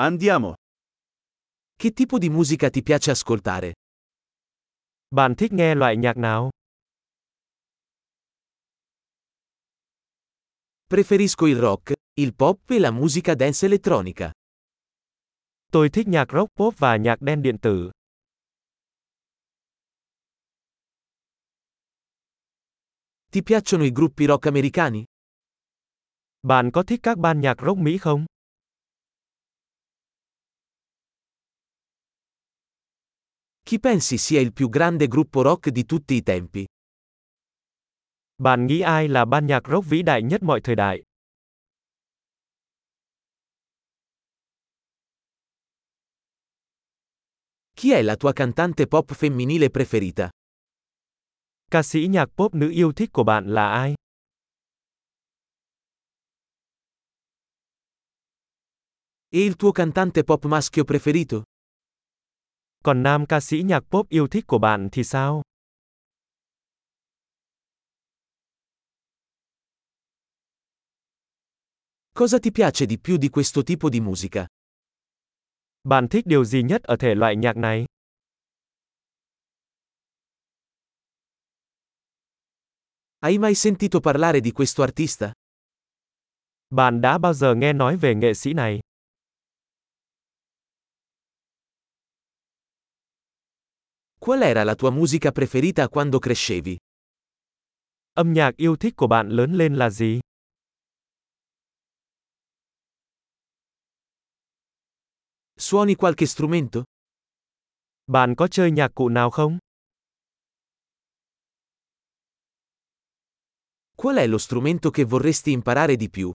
Andiamo. Che tipo di musica ti piace ascoltare? Bạn thích nghe loại nhạc nào? Preferisco il rock, il pop e la musica dance elettronica. Tôi thích nhạc rock pop và nhạc đen điện tử. Ti piacciono i gruppi rock americani? Bạn có thích các ban nhạc rock Mỹ không? Chi pensi sia il più grande gruppo rock di tutti i tempi? Bạn nghĩ ai là ban nhạc rock vĩ đại nhất mọi thời đại? Chi è la tua cantante pop femminile preferita? Ca sĩ nhạc pop nữ yêu thích của bạn là ai? E il tuo cantante pop maschio preferito? Còn nam ca sĩ nhạc pop yêu thích của bạn thì sao? Cosa ti piace di più di questo tipo di musica? Bạn thích điều gì nhất ở thể loại nhạc này? Hai mai sentito parlare di questo artista? Bạn đã bao giờ nghe nói về nghệ sĩ này? Qual era la tua musica preferita quando crescevi? Âm nhạc yêu thích của bạn lớn lên là gì? Suoni qualche strumento? Bạn có chơi nhạc cụ nào không? Qual è lo strumento che vorresti imparare di più?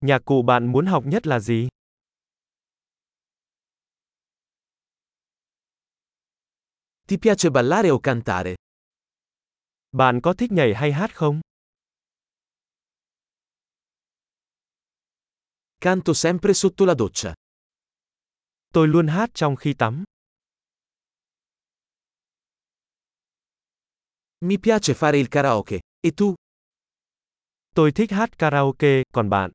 Nhạc cụ bạn muốn học nhất là gì? Ti piace ballare o cantare? Bạn có thích nhảy hay hát không? Canto sempre sotto la doccia. Tôi luôn hát trong khi tắm. Mi piace fare il karaoke. E tu? Tôi thích hát karaoke, còn bạn?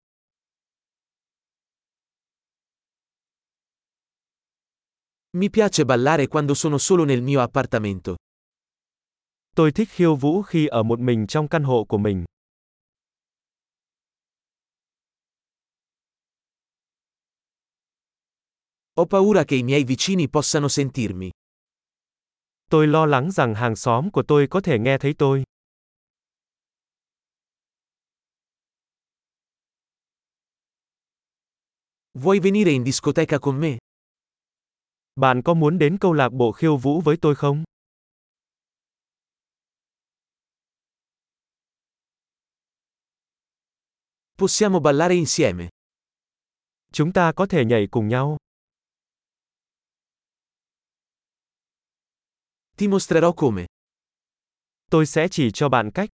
Mi piace ballare quando sono solo nel mio appartamento. Tôi thích khiêu vũ khi ở một mình trong căn hộ của mình. Ho paura che i miei vicini possano sentirmi. Tôi lo lắng rằng hàng xóm của tôi có thể nghe thấy tôi. Vuoi venire in discoteca con me? Bạn có muốn đến câu lạc bộ khiêu vũ với tôi không? Possiamo ballare insieme. Chúng ta có thể nhảy cùng nhau. Ti mostrerò come. Tôi sẽ chỉ cho bạn cách.